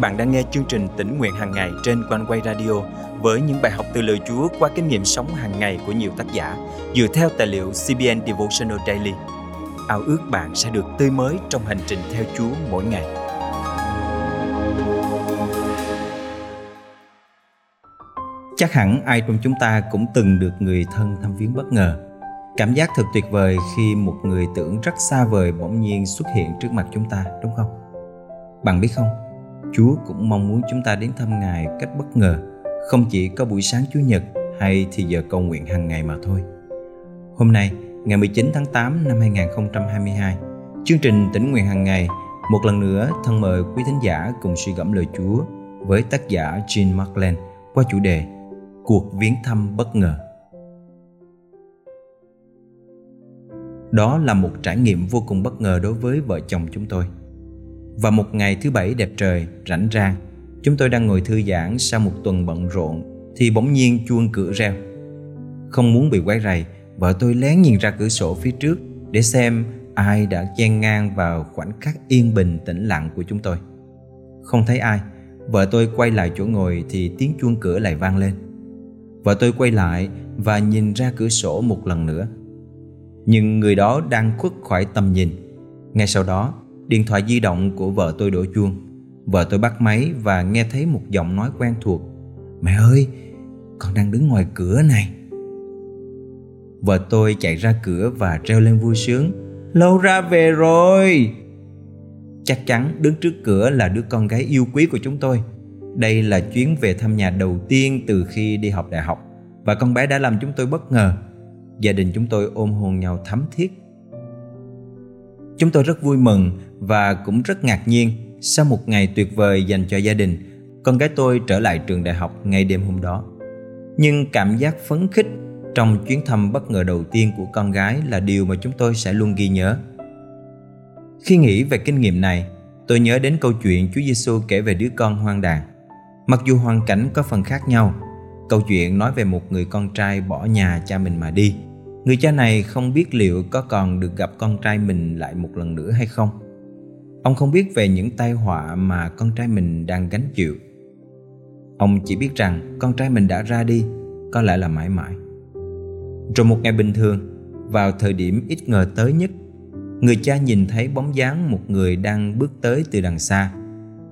bạn đang nghe chương trình tỉnh nguyện hàng ngày trên quanh quay radio với những bài học từ lời Chúa qua kinh nghiệm sống hàng ngày của nhiều tác giả dựa theo tài liệu CBN Devotional Daily. Ao ước bạn sẽ được tươi mới trong hành trình theo Chúa mỗi ngày. Chắc hẳn ai trong chúng ta cũng từng được người thân thăm viếng bất ngờ. Cảm giác thật tuyệt vời khi một người tưởng rất xa vời bỗng nhiên xuất hiện trước mặt chúng ta, đúng không? Bạn biết không, Chúa cũng mong muốn chúng ta đến thăm Ngài cách bất ngờ, không chỉ có buổi sáng Chủ nhật hay thì giờ cầu nguyện hàng ngày mà thôi. Hôm nay, ngày 19 tháng 8 năm 2022, chương trình tỉnh nguyện hàng ngày một lần nữa thân mời quý thính giả cùng suy gẫm lời Chúa với tác giả Jean Markland qua chủ đề Cuộc viếng thăm bất ngờ. Đó là một trải nghiệm vô cùng bất ngờ đối với vợ chồng chúng tôi – và một ngày thứ bảy đẹp trời, rảnh rang, chúng tôi đang ngồi thư giãn sau một tuần bận rộn thì bỗng nhiên chuông cửa reo. Không muốn bị quấy rầy, vợ tôi lén nhìn ra cửa sổ phía trước để xem ai đã chen ngang vào khoảnh khắc yên bình tĩnh lặng của chúng tôi. Không thấy ai, vợ tôi quay lại chỗ ngồi thì tiếng chuông cửa lại vang lên. Vợ tôi quay lại và nhìn ra cửa sổ một lần nữa. Nhưng người đó đang khuất khỏi tầm nhìn. Ngay sau đó, Điện thoại di động của vợ tôi đổ chuông. Vợ tôi bắt máy và nghe thấy một giọng nói quen thuộc. Mẹ ơi, con đang đứng ngoài cửa này. Vợ tôi chạy ra cửa và treo lên vui sướng. Lâu ra về rồi. Chắc chắn đứng trước cửa là đứa con gái yêu quý của chúng tôi. Đây là chuyến về thăm nhà đầu tiên từ khi đi học đại học Và con bé đã làm chúng tôi bất ngờ. Gia đình chúng tôi ôm hôn nhau thắm thiết. Chúng tôi rất vui mừng và cũng rất ngạc nhiên sau một ngày tuyệt vời dành cho gia đình, con gái tôi trở lại trường đại học ngay đêm hôm đó. Nhưng cảm giác phấn khích trong chuyến thăm bất ngờ đầu tiên của con gái là điều mà chúng tôi sẽ luôn ghi nhớ. Khi nghĩ về kinh nghiệm này, tôi nhớ đến câu chuyện Chúa Giêsu kể về đứa con hoang đàn. Mặc dù hoàn cảnh có phần khác nhau, câu chuyện nói về một người con trai bỏ nhà cha mình mà đi – Người cha này không biết liệu có còn được gặp con trai mình lại một lần nữa hay không. Ông không biết về những tai họa mà con trai mình đang gánh chịu. Ông chỉ biết rằng con trai mình đã ra đi, có lẽ là mãi mãi. Rồi một ngày bình thường, vào thời điểm ít ngờ tới nhất, người cha nhìn thấy bóng dáng một người đang bước tới từ đằng xa.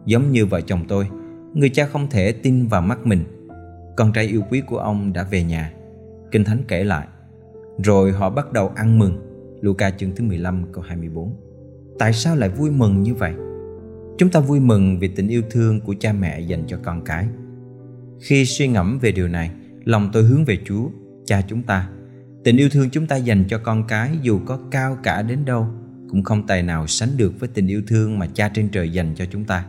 Giống như vợ chồng tôi, người cha không thể tin vào mắt mình. Con trai yêu quý của ông đã về nhà. Kinh Thánh kể lại, rồi họ bắt đầu ăn mừng. Luca chương thứ 15 câu 24. Tại sao lại vui mừng như vậy? Chúng ta vui mừng vì tình yêu thương của cha mẹ dành cho con cái. Khi suy ngẫm về điều này, lòng tôi hướng về Chúa, cha chúng ta. Tình yêu thương chúng ta dành cho con cái dù có cao cả đến đâu cũng không tài nào sánh được với tình yêu thương mà cha trên trời dành cho chúng ta,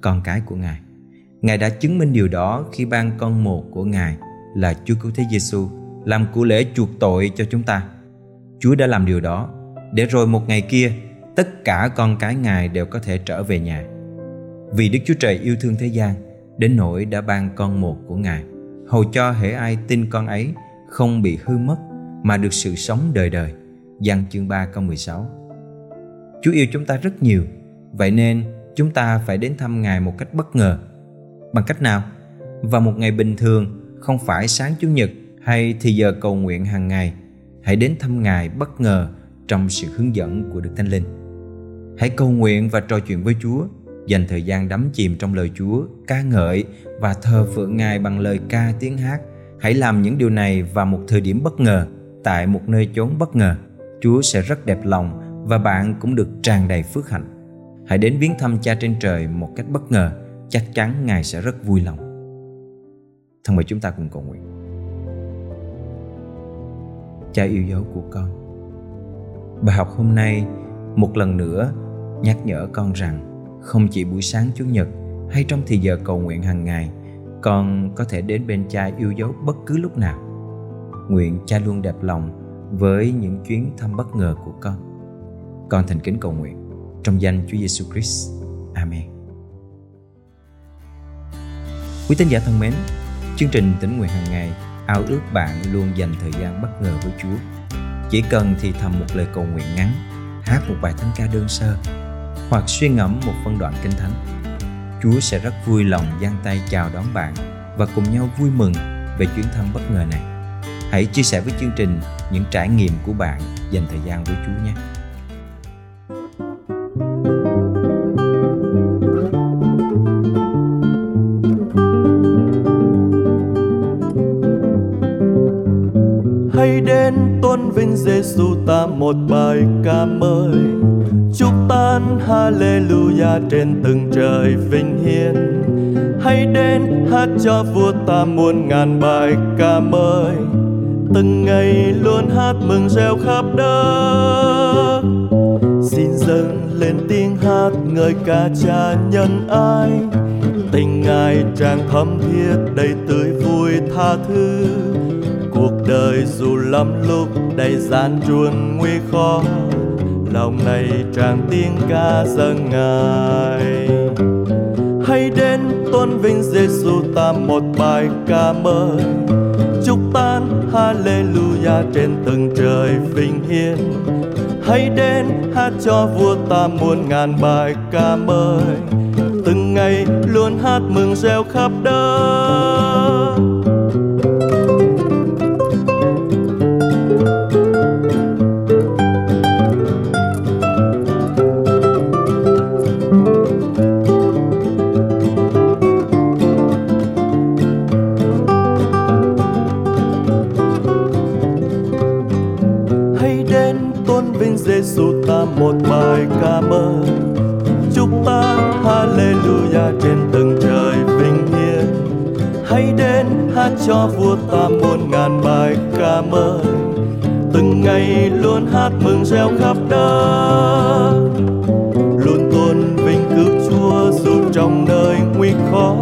con cái của Ngài. Ngài đã chứng minh điều đó khi ban con một của Ngài là Chúa Cứu Thế Giêsu làm của lễ chuộc tội cho chúng ta. Chúa đã làm điều đó, để rồi một ngày kia, tất cả con cái Ngài đều có thể trở về nhà. Vì Đức Chúa Trời yêu thương thế gian, đến nỗi đã ban con một của Ngài hầu cho hệ ai tin con ấy không bị hư mất, mà được sự sống đời đời. Giăng chương 3 câu 16 Chúa yêu chúng ta rất nhiều, Vậy nên chúng ta phải đến thăm Ngài một cách bất ngờ Bằng cách nào? Vào một ngày bình thường, Không phải sáng Chủ nhật hay thì giờ cầu nguyện hàng ngày, hãy đến thăm ngài bất ngờ trong sự hướng dẫn của đức thánh linh. Hãy cầu nguyện và trò chuyện với chúa, dành thời gian đắm chìm trong lời chúa, ca ngợi và thờ phượng ngài bằng lời ca tiếng hát. Hãy làm những điều này vào một thời điểm bất ngờ, tại một nơi chốn bất ngờ. Chúa sẽ rất đẹp lòng và bạn cũng được tràn đầy phước hạnh. Hãy đến viếng thăm cha trên trời một cách bất ngờ, chắc chắn ngài sẽ rất vui lòng. Thân mời chúng ta cùng cầu nguyện cha yêu dấu của con bài học hôm nay một lần nữa nhắc nhở con rằng không chỉ buổi sáng chủ nhật hay trong thì giờ cầu nguyện hàng ngày con có thể đến bên cha yêu dấu bất cứ lúc nào nguyện cha luôn đẹp lòng với những chuyến thăm bất ngờ của con con thành kính cầu nguyện trong danh Chúa Giêsu Christ. Amen. Quý tín giả thân mến, chương trình tỉnh nguyện hàng ngày ao ước bạn luôn dành thời gian bất ngờ với Chúa. Chỉ cần thì thầm một lời cầu nguyện ngắn, hát một bài thánh ca đơn sơ, hoặc suy ngẫm một phân đoạn kinh thánh. Chúa sẽ rất vui lòng giang tay chào đón bạn và cùng nhau vui mừng về chuyến thăm bất ngờ này. Hãy chia sẻ với chương trình những trải nghiệm của bạn dành thời gian với Chúa nhé. Giêsu ta một bài ca mới. Chúc tan Hallelujah trên từng trời vinh hiên. Hãy đến hát cho vua ta muôn ngàn bài ca mới. Từng ngày luôn hát mừng reo khắp đất. Xin dâng lên tiếng hát ngợi ca cha nhân ai tình ngài tràn thấm thiết đầy tươi vui tha thứ cuộc đời dù lắm lúc đầy gian truân nguy khó, lòng này tràn tiếng ca dâng ngài. Hãy đến tôn vinh Giêsu ta một bài ca mới, chúc tan Hallelujah trên từng trời vinh hiên hãy đến hát cho vua ta muôn ngàn bài ca mới, từng ngày luôn hát mừng reo khắp đất. Trên từng trời vinh hiên hãy đến hát cho vua ta muôn ngàn bài ca mới từng ngày luôn hát mừng reo khắp đất. Luôn tôn vinh cứu Chúa dù trong nơi nguy khó.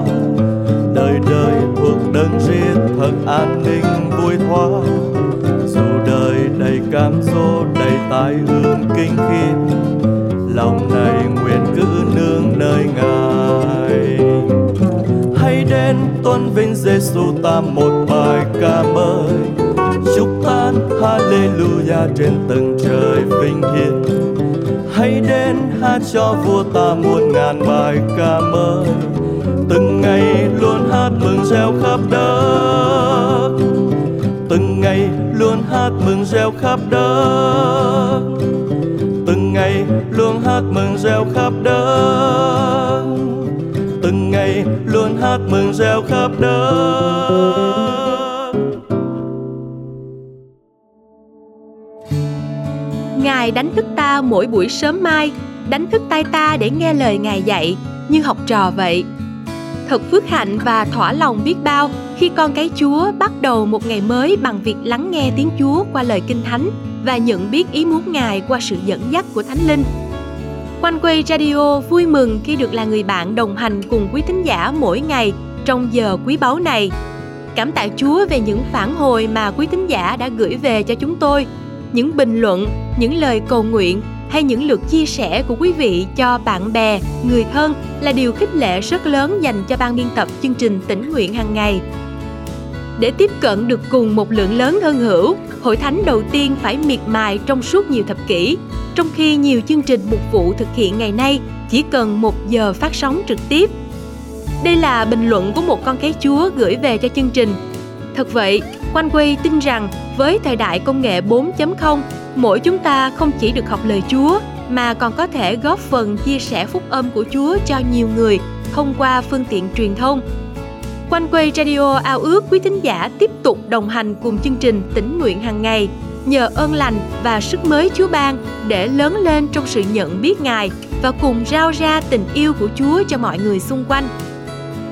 Đời đời thuộc đấng riêng thật an ninh vui thoáng dù đời đầy cám dỗ đầy tai hương kinh khiếp, lòng này nguyện cứ nương nơi ngài tôn vinh Giêsu ta một bài ca mới. Chúc than Hallelujah, trên từng trời vinh hiển. hãy đến hát cho vua ta muôn ngàn bài ca mới. Từng ngày luôn hát mừng reo khắp đất. Từng ngày luôn hát mừng reo khắp đất. Từng ngày luôn hát mừng reo khắp đất hát khắp đất Ngài đánh thức ta mỗi buổi sớm mai, đánh thức tay ta để nghe lời Ngài dạy, như học trò vậy. Thật phước hạnh và thỏa lòng biết bao khi con cái Chúa bắt đầu một ngày mới bằng việc lắng nghe tiếng Chúa qua lời Kinh Thánh và nhận biết ý muốn Ngài qua sự dẫn dắt của Thánh Linh. Quanh quay radio vui mừng khi được là người bạn đồng hành cùng quý thính giả mỗi ngày trong giờ quý báu này. Cảm tạ Chúa về những phản hồi mà quý thính giả đã gửi về cho chúng tôi, những bình luận, những lời cầu nguyện hay những lượt chia sẻ của quý vị cho bạn bè, người thân là điều khích lệ rất lớn dành cho ban biên tập chương trình tỉnh nguyện hàng ngày. Để tiếp cận được cùng một lượng lớn hơn hữu, hội thánh đầu tiên phải miệt mài trong suốt nhiều thập kỷ, trong khi nhiều chương trình mục vụ thực hiện ngày nay chỉ cần một giờ phát sóng trực tiếp. Đây là bình luận của một con cái Chúa gửi về cho chương trình. Thật vậy, Quanh Quay tin rằng với thời đại công nghệ 4.0, mỗi chúng ta không chỉ được học lời Chúa mà còn có thể góp phần chia sẻ phúc âm của Chúa cho nhiều người thông qua phương tiện truyền thông. Quanh quay radio ao ước quý thính giả tiếp tục đồng hành cùng chương trình tỉnh nguyện hàng ngày nhờ ơn lành và sức mới Chúa ban để lớn lên trong sự nhận biết Ngài và cùng rao ra tình yêu của Chúa cho mọi người xung quanh.